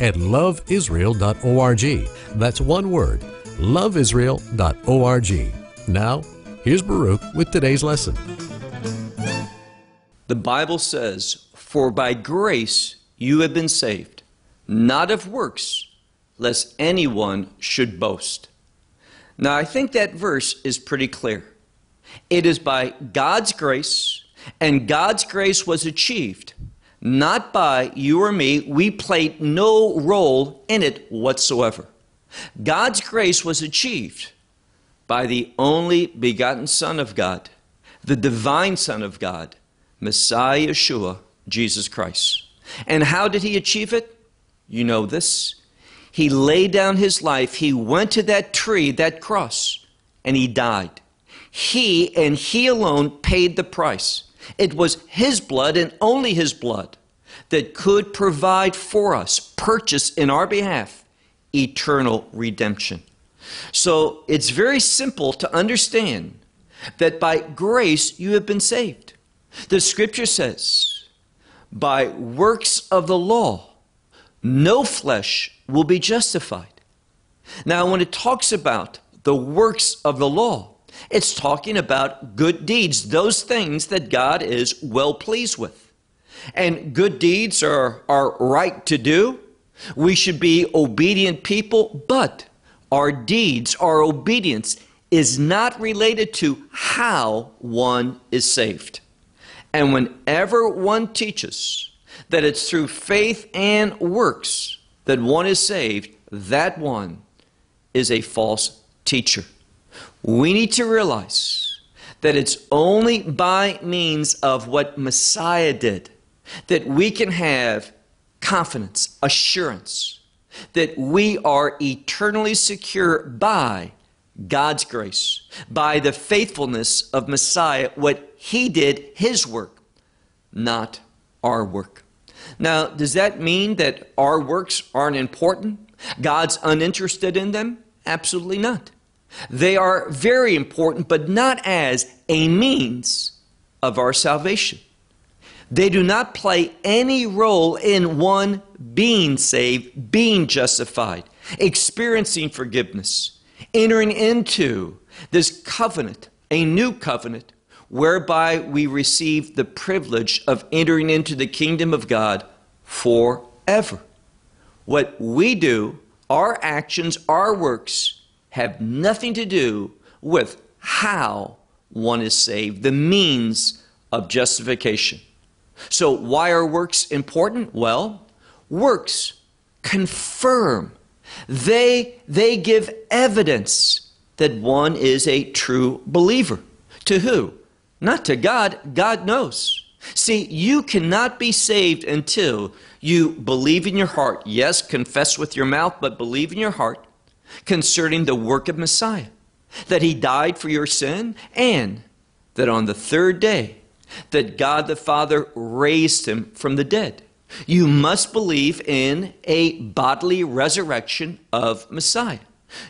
at loveisrael.org. That's one word, loveisrael.org. Now, here's Baruch with today's lesson. The Bible says, For by grace you have been saved, not of works, lest anyone should boast. Now, I think that verse is pretty clear. It is by God's grace, and God's grace was achieved not by you or me. We played no role in it whatsoever. God's grace was achieved by the only begotten Son of God, the divine Son of God, Messiah Yeshua, Jesus Christ. And how did he achieve it? You know this. He laid down his life, he went to that tree, that cross, and he died. He and he alone paid the price. It was his blood and only his blood that could provide for us, purchase in our behalf, eternal redemption. So it's very simple to understand that by grace you have been saved. The scripture says, by works of the law, no flesh will be justified. Now, when it talks about the works of the law, it's talking about good deeds, those things that God is well pleased with. And good deeds are, are right to do. We should be obedient people, but our deeds, our obedience, is not related to how one is saved. And whenever one teaches that it's through faith and works that one is saved, that one is a false teacher. We need to realize that it's only by means of what Messiah did that we can have confidence, assurance that we are eternally secure by God's grace, by the faithfulness of Messiah, what He did, His work, not our work. Now, does that mean that our works aren't important? God's uninterested in them? Absolutely not. They are very important, but not as a means of our salvation. They do not play any role in one being saved, being justified, experiencing forgiveness, entering into this covenant, a new covenant, whereby we receive the privilege of entering into the kingdom of God forever. What we do, our actions, our works, have nothing to do with how one is saved, the means of justification. So, why are works important? Well, works confirm, they, they give evidence that one is a true believer. To who? Not to God. God knows. See, you cannot be saved until you believe in your heart. Yes, confess with your mouth, but believe in your heart concerning the work of Messiah, that he died for your sin, and that on the third day that God the Father raised him from the dead. You must believe in a bodily resurrection of Messiah.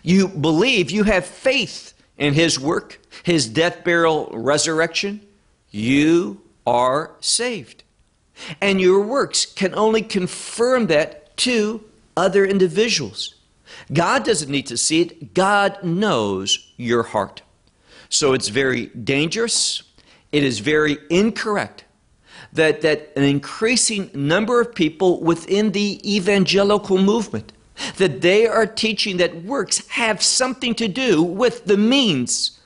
You believe, you have faith in his work, his death, burial, resurrection. You are saved. And your works can only confirm that to other individuals. God doesn't need to see it, God knows your heart. So it's very dangerous it is very incorrect that, that an increasing number of people within the evangelical movement that they are teaching that works have something to do with the means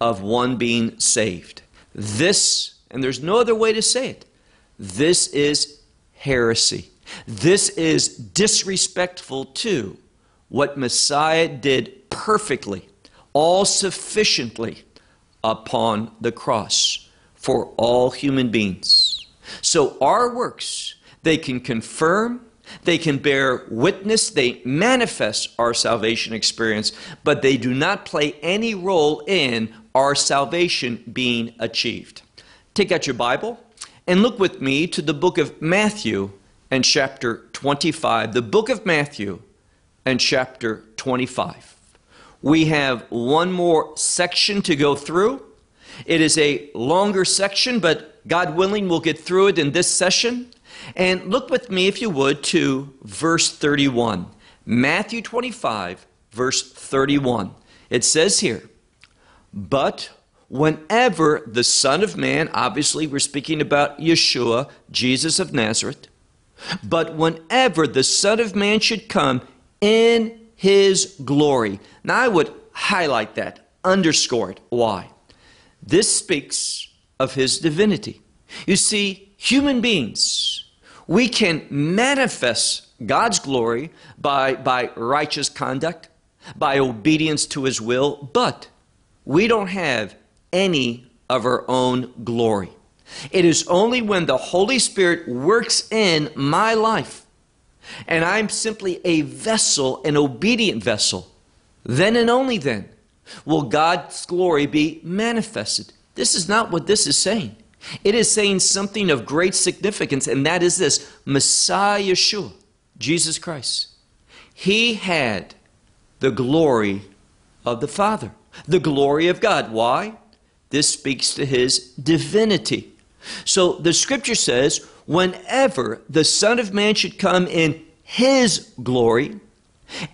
of one being saved. This, and there's no other way to say it, this is heresy. This is disrespectful to what Messiah did perfectly, all sufficiently upon the cross for all human beings. So our works, they can confirm, They can bear witness, they manifest our salvation experience, but they do not play any role in our salvation being achieved. Take out your Bible and look with me to the book of Matthew and chapter 25. The book of Matthew and chapter 25. We have one more section to go through. It is a longer section, but God willing, we'll get through it in this session. And look with me, if you would, to verse 31. Matthew 25, verse 31. It says here, But whenever the Son of Man, obviously we're speaking about Yeshua, Jesus of Nazareth, but whenever the Son of Man should come in his glory. Now I would highlight that, underscore it. Why? This speaks of his divinity. You see, human beings, we can manifest God's glory by, by righteous conduct, by obedience to his will, but we don't have any of our own glory. It is only when the Holy Spirit works in my life and I'm simply a vessel, an obedient vessel, then and only then will God's glory be manifested. This is not what this is saying. It is saying something of great significance, and that is this Messiah Yeshua, Jesus Christ. He had the glory of the Father, the glory of God. Why? This speaks to his divinity. So the scripture says, whenever the Son of Man should come in his glory,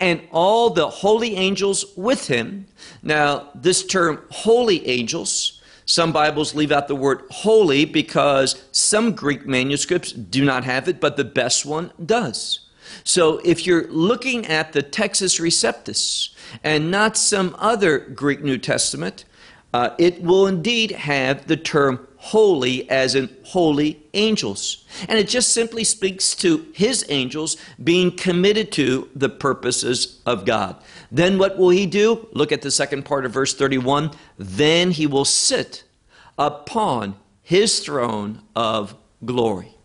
and all the holy angels with him. Now, this term, holy angels, some Bibles leave out the word holy because some Greek manuscripts do not have it, but the best one does. So if you're looking at the Textus Receptus and not some other Greek New Testament, uh, it will indeed have the term holy as in holy angels. And it just simply speaks to his angels being committed to the purposes of God. Then what will he do? Look at the second part of verse 31. Then he will sit upon his throne of glory.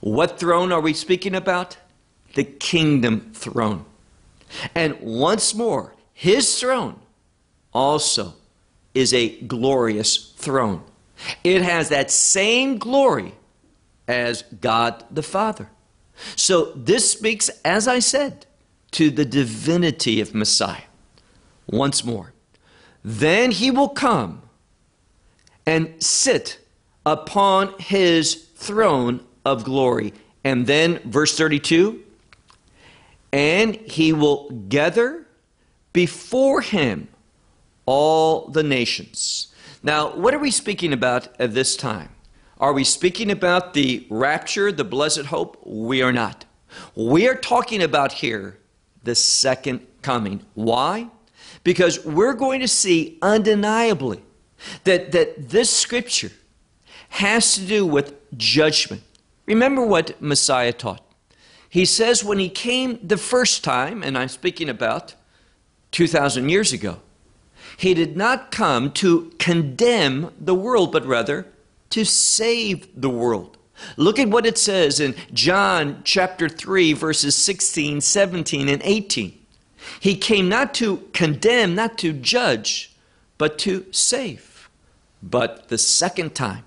What throne are we speaking about? The kingdom throne. And once more, his throne also is a glorious throne. It has that same glory as God the Father. So this speaks, as I said, to the divinity of Messiah. Once more. Then he will come and sit upon his throne of glory. And then, verse 32 and he will gather before him all the nations. Now, what are we speaking about at this time? Are we speaking about the rapture, the blessed hope? We are not. We are talking about here the second coming. Why? Because we're going to see undeniably that, that this scripture has to do with judgment. Remember what Messiah taught. He says when he came the first time, and I'm speaking about 2,000 years ago, he did not come to condemn the world, but rather to save the world. Look at what it says in John chapter 3, verses 16, 17, and 18. He came not to condemn, not to judge, but to save. But the second time,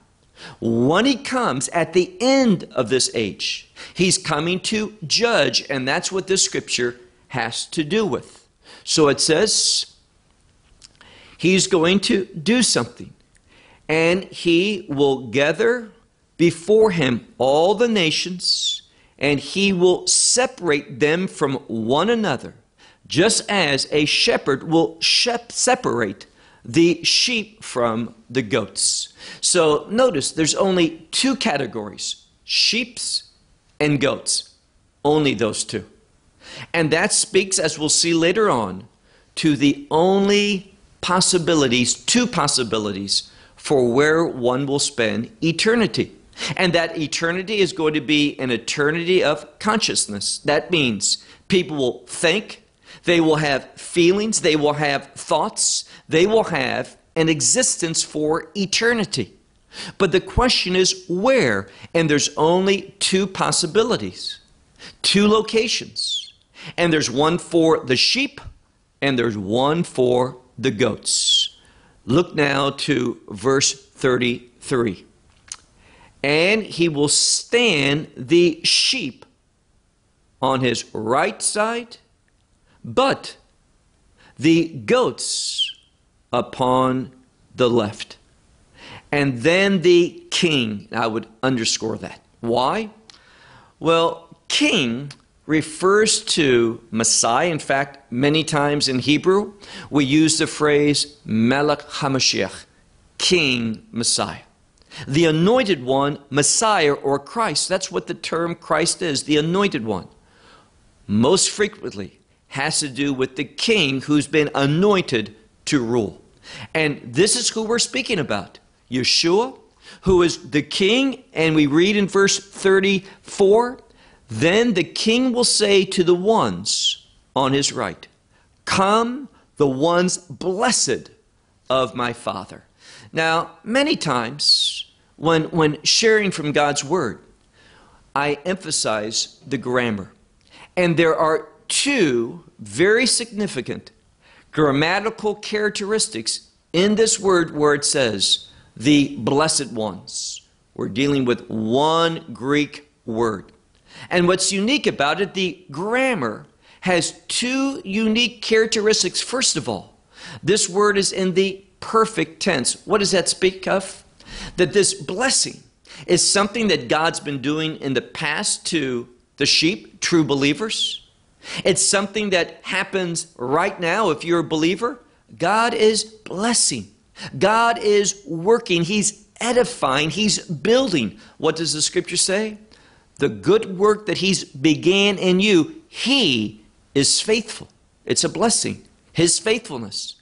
when he comes at the end of this age, he's coming to judge, and that's what this scripture has to do with. So it says, He's going to do something. And he will gather before him all the nations, and he will separate them from one another, just as a shepherd will shep- separate the sheep from the goats. So notice there's only two categories sheeps and goats. Only those two. And that speaks, as we'll see later on, to the only possibilities, two possibilities for where one will spend eternity. And that eternity is going to be an eternity of consciousness. That means people will think, they will have feelings, they will have thoughts, they will have an existence for eternity. But the question is where? And there's only two possibilities. two locations. And there's one for the sheep, and there's one for the goats. Look now to verse 33. And he will stand the sheep on his right side, but the goats upon the left. And then the king. I would underscore that. Why? Well, king refers to Messiah. In fact, many times in Hebrew, we use the phrase Melech HaMashiach, King Messiah. The anointed one, Messiah or Christ, that's what the term Christ is, the anointed one. Most frequently has to do with the king who's been anointed to rule. And this is who we're speaking about Yeshua, who is the king, and we read in verse 34 then the king will say to the ones on his right, Come, the ones blessed of my Father. Now, many times when, when sharing from God's Word, I emphasize the grammar. And there are two very significant grammatical characteristics in this word where it says, the blessed ones. We're dealing with one Greek word. And what's unique about it, the grammar has two unique characteristics. First of all, this word is in the perfect tense. What does that speak of? That this blessing is something that God's been doing in the past to the sheep, true believers. It's something that happens right now if you're a believer. God is blessing. God is working. He's edifying. He's building. What does the scripture say? The good work that He's began in you, He is faithful. It's a blessing, His faithfulness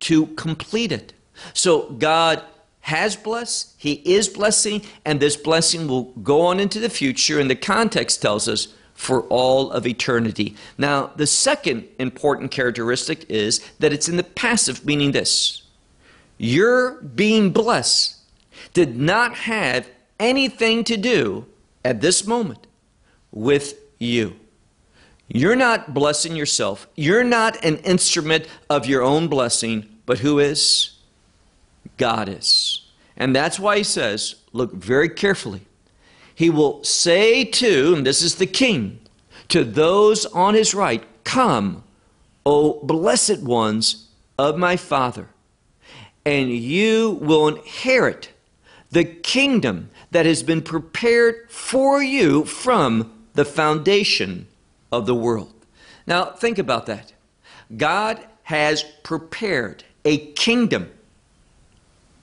to complete it. So God has blessed, He is blessing, and this blessing will go on into the future, and the context tells us for all of eternity. Now, the second important characteristic is that it's in the passive, meaning this your being blessed did not have anything to do at this moment with you. You're not blessing yourself. You're not an instrument of your own blessing, but who is? God is. And that's why he says, look very carefully. He will say to, and this is the king, to those on his right, Come, O blessed ones of my Father, and you will inherit the kingdom that has been prepared for you from the foundation of the world. Now, think about that. God has prepared a kingdom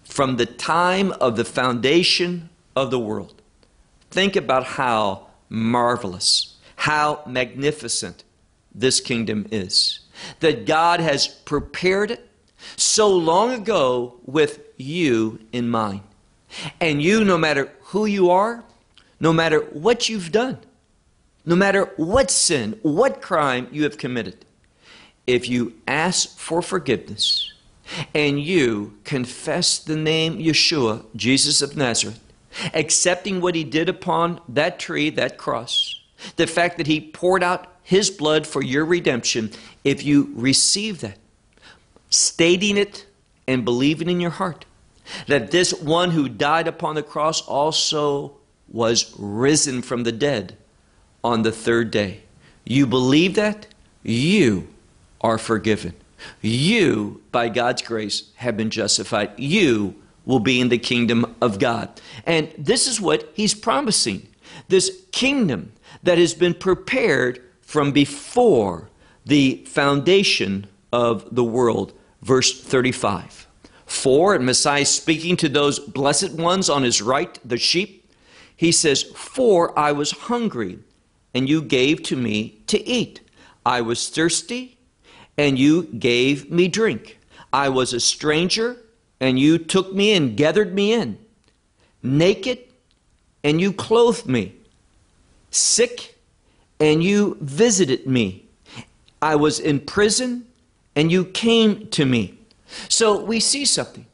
from the time of the foundation of the world. Think about how marvelous, how magnificent this kingdom is. That God has prepared it so long ago with you in mind. And you, no matter who you are, no matter what you've done, no matter what sin, what crime you have committed, if you ask for forgiveness and you confess the name Yeshua, Jesus of Nazareth, accepting what he did upon that tree, that cross, the fact that he poured out his blood for your redemption, if you receive that, stating it and believing in your heart, that this one who died upon the cross also was risen from the dead on the third day. You believe that? You are forgiven. You, by God's grace, have been justified. You will be in the kingdom of God. And this is what he's promising this kingdom that has been prepared from before the foundation of the world. Verse 35. For, and Messiah speaking to those blessed ones on his right, the sheep, he says, For I was hungry, and you gave to me to eat. I was thirsty, and you gave me drink. I was a stranger, and you took me and gathered me in. Naked, and you clothed me. Sick, and you visited me. I was in prison, and you came to me. So we see something.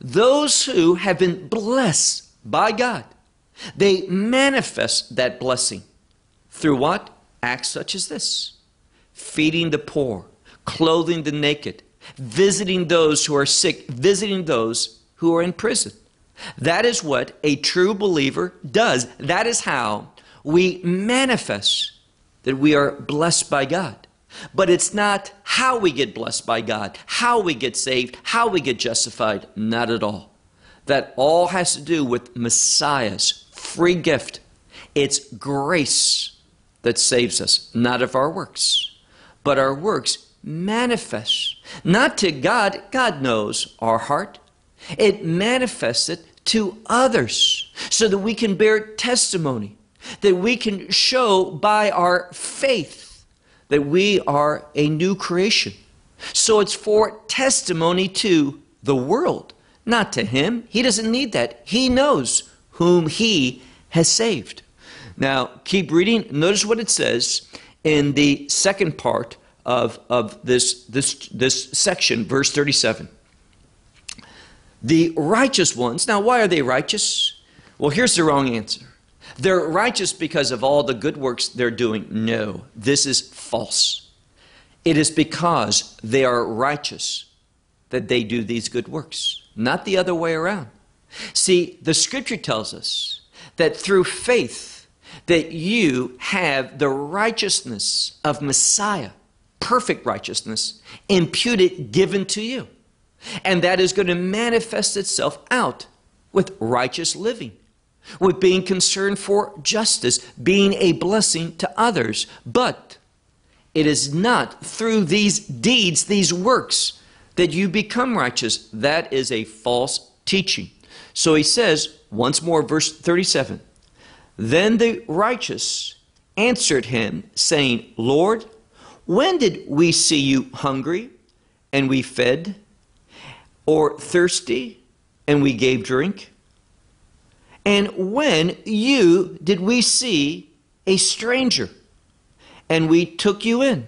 Those who have been blessed by God, they manifest that blessing through what? acts such as this feeding the poor, clothing the naked, visiting those who are sick, visiting those who are in prison. That is what a true believer does. That is how we manifest that we are blessed by God. But it's not how we get blessed by God, how we get saved, how we get justified. Not at all. That all has to do with Messiah's free gift. It's grace that saves us, not of our works. But our works manifest, not to God, God knows our heart. It manifests it to others so that we can bear testimony, that we can show by our faith that we are a new creation. So it's for testimony to the world, not to Him. He doesn't need that. He knows whom He has saved. Now, keep reading. Notice what it says in the second part of, of this, this, this section, verse 37. The righteous ones, now why are they righteous? Well, here's the wrong answer. They're righteous because of all the good works they're doing. No, this is false. It is because they are righteous that they do these good works, not the other way around. See, the scripture tells us that through faith that you have the righteousness of Messiah, perfect righteousness, imputed, given to you. And that is going to manifest itself out with righteous living, with being concerned for justice, being a blessing to others. But it is not through these deeds, these works, that you become righteous. That is a false teaching. So he says, once more, verse 37 Then the righteous answered him, saying, Lord, when did we see you hungry and we fed? or thirsty, and we gave drink? And when you did we see a stranger, and we took you in,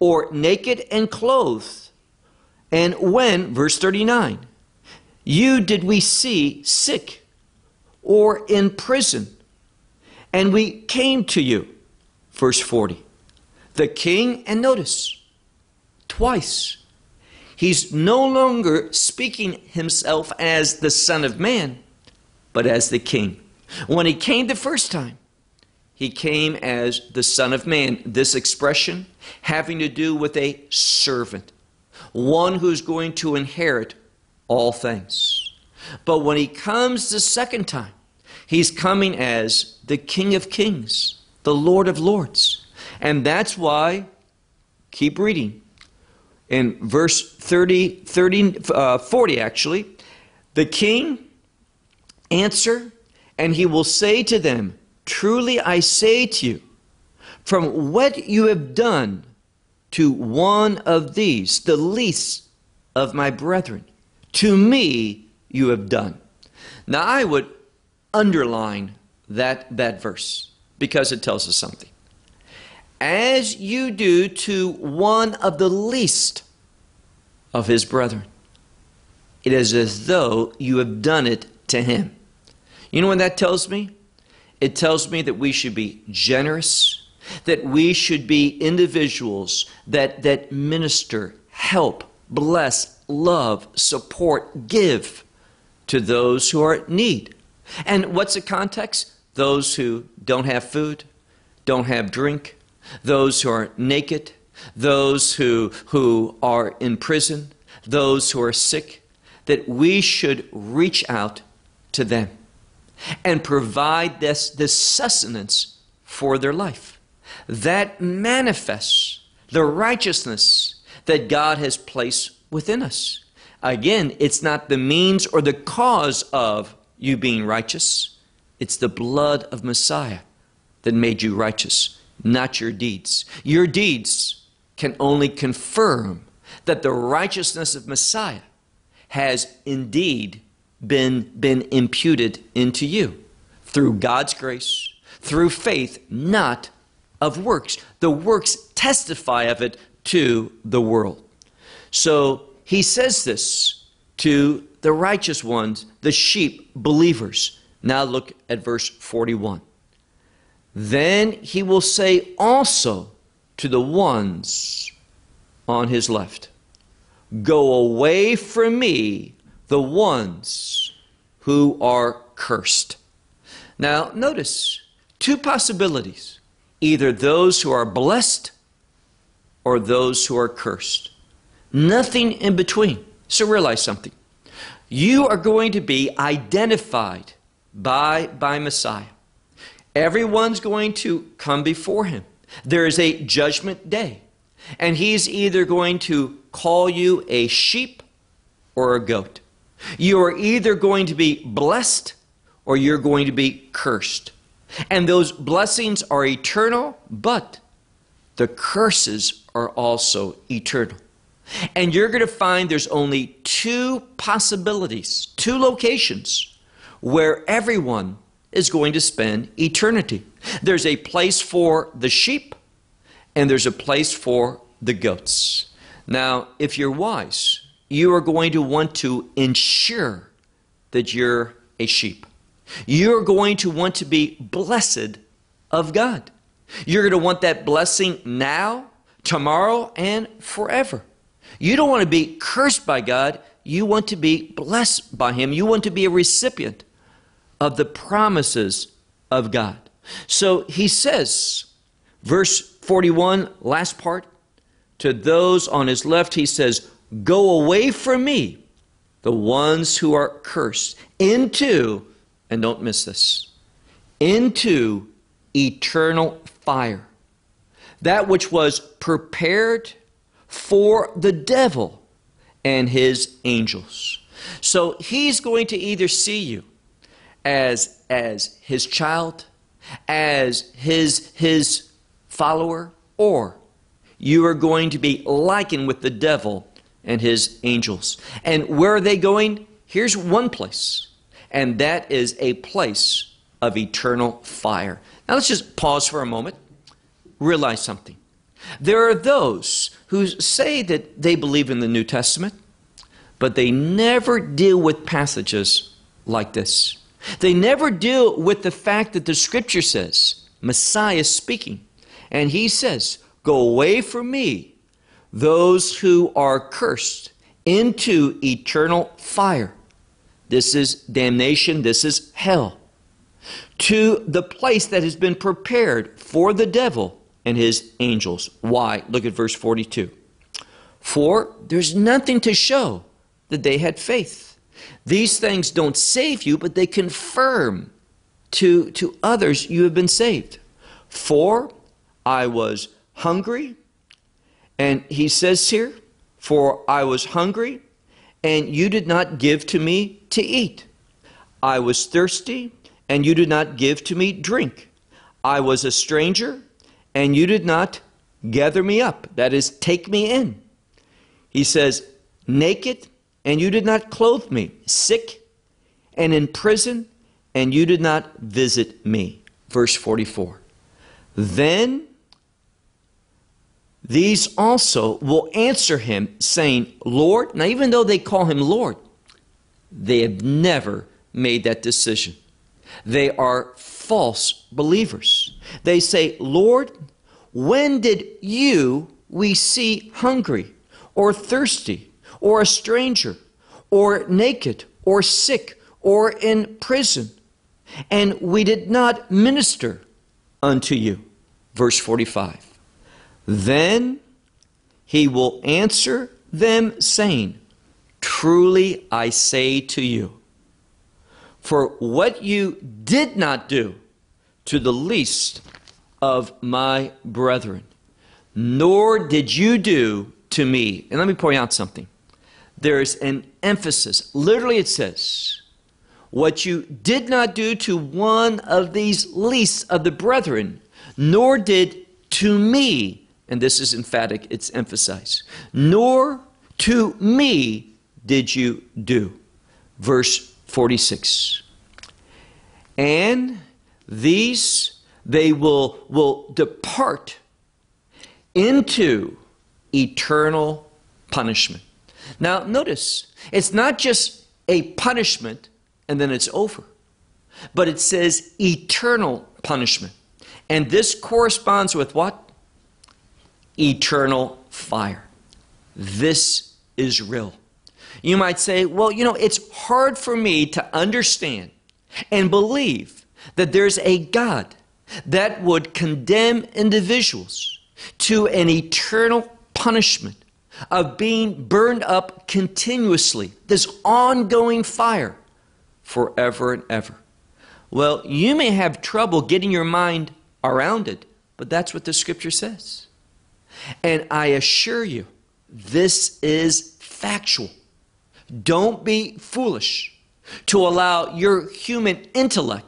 or naked and clothed? And when, verse 39, you did we see sick or in prison, and we came to you? Verse 40. The king, and notice, twice He's no longer speaking himself as the Son of Man, but as the King. When he came the first time, he came as the Son of Man. This expression having to do with a servant, one who's going to inherit all things. But when he comes the second time, he's coming as the King of Kings, the Lord of Lords. And that's why, keep reading, in verse 30, 30 uh, 40 actually, the king answer, and he will say to them, Truly I say to you, from what you have done to one of these, the least of my brethren, to me you have done. Now I would underline that, that verse because it tells us something as you do to one of the least of his brethren. It is as though you have done it to him. You know what that tells me? It tells me that we should be generous, that we should be individuals that, that minister, help, bless, love, support, give to those who are in need. And what's the context? Those who don't have food, don't have drink, those who are naked, those who, who are in prison, those who are sick, that we should reach out to them and provide this, this sustenance for their life. That manifests the righteousness that God has placed within us. Again, it's not the means or the cause of you being righteous, it's the blood of Messiah that made you righteous not your deeds. Your deeds can only confirm that the righteousness of Messiah has indeed been, been imputed into you through God's grace, through faith, not of works. The works testify of it to the world. So he says this to the righteous ones, the sheep, believers. Now look at verse 41. Then he will say also to the ones on his left, Go away from me, the ones who are cursed. Now, notice two possibilities either those who are blessed or those who are cursed. Nothing in between. So realize something. You are going to be identified by, by Messiah. Everyone's going to come before him. There is a judgment day. And he's either going to call you a sheep or a goat. You are either going to be blessed or you're going to be cursed. And those blessings are eternal, but the curses are also eternal. And you're going to find there's only two possibilities, two locations where everyone is going to spend eternity. There's a place for the sheep, and there's a place for the goats. Now, if you're wise, you are going to want to ensure that you're a sheep. You're going to want to be blessed of God. You're going to want that blessing now, tomorrow, and forever. You don't want to be cursed by God. You want to be blessed by Him. You want to be a recipient of the promises of God. So he says, verse 41, last part, to those on his left, he says, Go away from me, the ones who are cursed, into, and don't miss this, into eternal fire. That which was prepared for the devil and his angels. So he's going to either see you as, as his child, as his, his follower, or you are going to be likened with the devil and his angels. And where are they going? Here's one place, and that is a place of eternal fire. Now let's just pause for a moment, realize something. There are those who say that they believe in the New Testament, but they never deal with passages like this. They never deal with the fact that the scripture says Messiah is speaking, and he says, Go away from me, those who are cursed, into eternal fire. This is damnation, this is hell. To the place that has been prepared for the devil and his angels. Why? Look at verse 42. For there's nothing to show that they had faith. These things don't save you, but they confirm to, to others you have been saved. For I was hungry, and he says here, For I was hungry, and you did not give to me to eat. I was thirsty, and you did not give to me drink. I was a stranger, and you did not gather me up, that is, take me in. He says, Naked, and you did not clothe me, sick and in prison, and you did not visit me. Verse 44. Then these also will answer him, saying, Lord. Now, even though they call him Lord, they have never made that decision. They are false believers. They say, Lord, when did you we see hungry or thirsty or a stranger, or naked, or sick, or in prison, and we did not minister unto you. Verse 45. Then he will answer them, saying, Truly I say to you, for what you did not do to the least of my brethren, nor did you do to me. And let me point out something there's an emphasis. Literally, it says, What you did not do to one of these least of the brethren, nor did to me, and this is emphatic, it's emphasized, nor to me did you do. Verse 46. And these they will, will depart into eternal punishment. Now, notice, it's not just a punishment and then it's over, but it says eternal punishment. And this corresponds with what? Eternal fire. This is real. You might say, well, you know, it's hard for me to understand and believe that there's a God that would condemn individuals to an eternal punishment of being burned up continuously, this ongoing fire forever and ever. Well, you may have trouble getting your mind around it, but that's what the scripture says. And I assure you, this is factual. Don't be foolish to allow your human intellect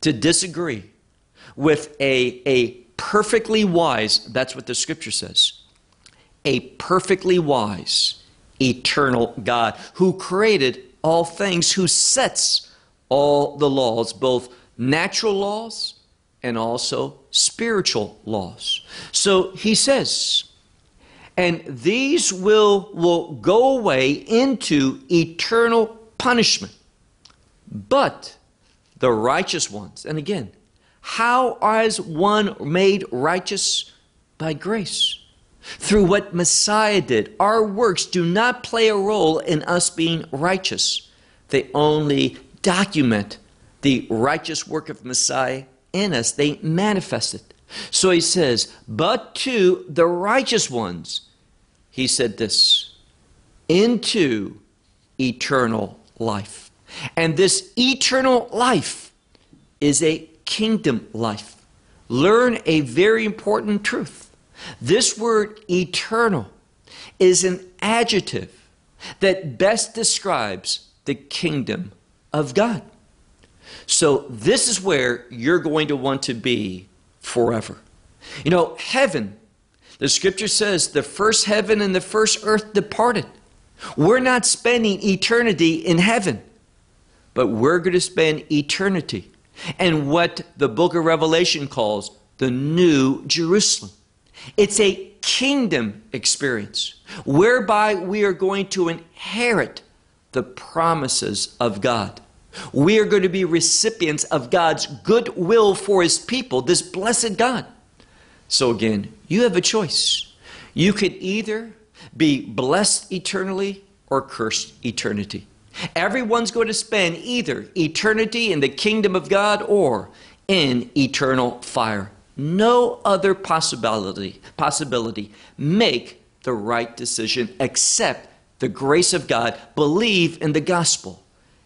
to disagree with a, a perfectly wise, that's what the scripture says, a perfectly wise, eternal God who created all things, who sets all the laws, both natural laws and also spiritual laws. So he says, and these will, will go away into eternal punishment. But the righteous ones, and again, how is one made righteous? By grace. Through what Messiah did. Our works do not play a role in us being righteous, they only document the righteous work of Messiah in us, they manifest it. So he says, But to the righteous ones, he said this, into eternal life. And this eternal life is a kingdom life. Learn a very important truth. This word eternal is an adjective that best describes the kingdom of God. So, this is where you're going to want to be forever. You know, heaven, the scripture says the first heaven and the first earth departed. We're not spending eternity in heaven, but we're going to spend eternity in what the book of Revelation calls the New Jerusalem. It's a kingdom experience whereby we are going to inherit the promises of God. We are going to be recipients of God's goodwill for His people, this blessed God. So, again, you have a choice. You could either be blessed eternally or cursed eternity. Everyone's going to spend either eternity in the kingdom of God or in eternal fire. No other possibility possibility. Make the right decision. Accept the grace of God. Believe in the gospel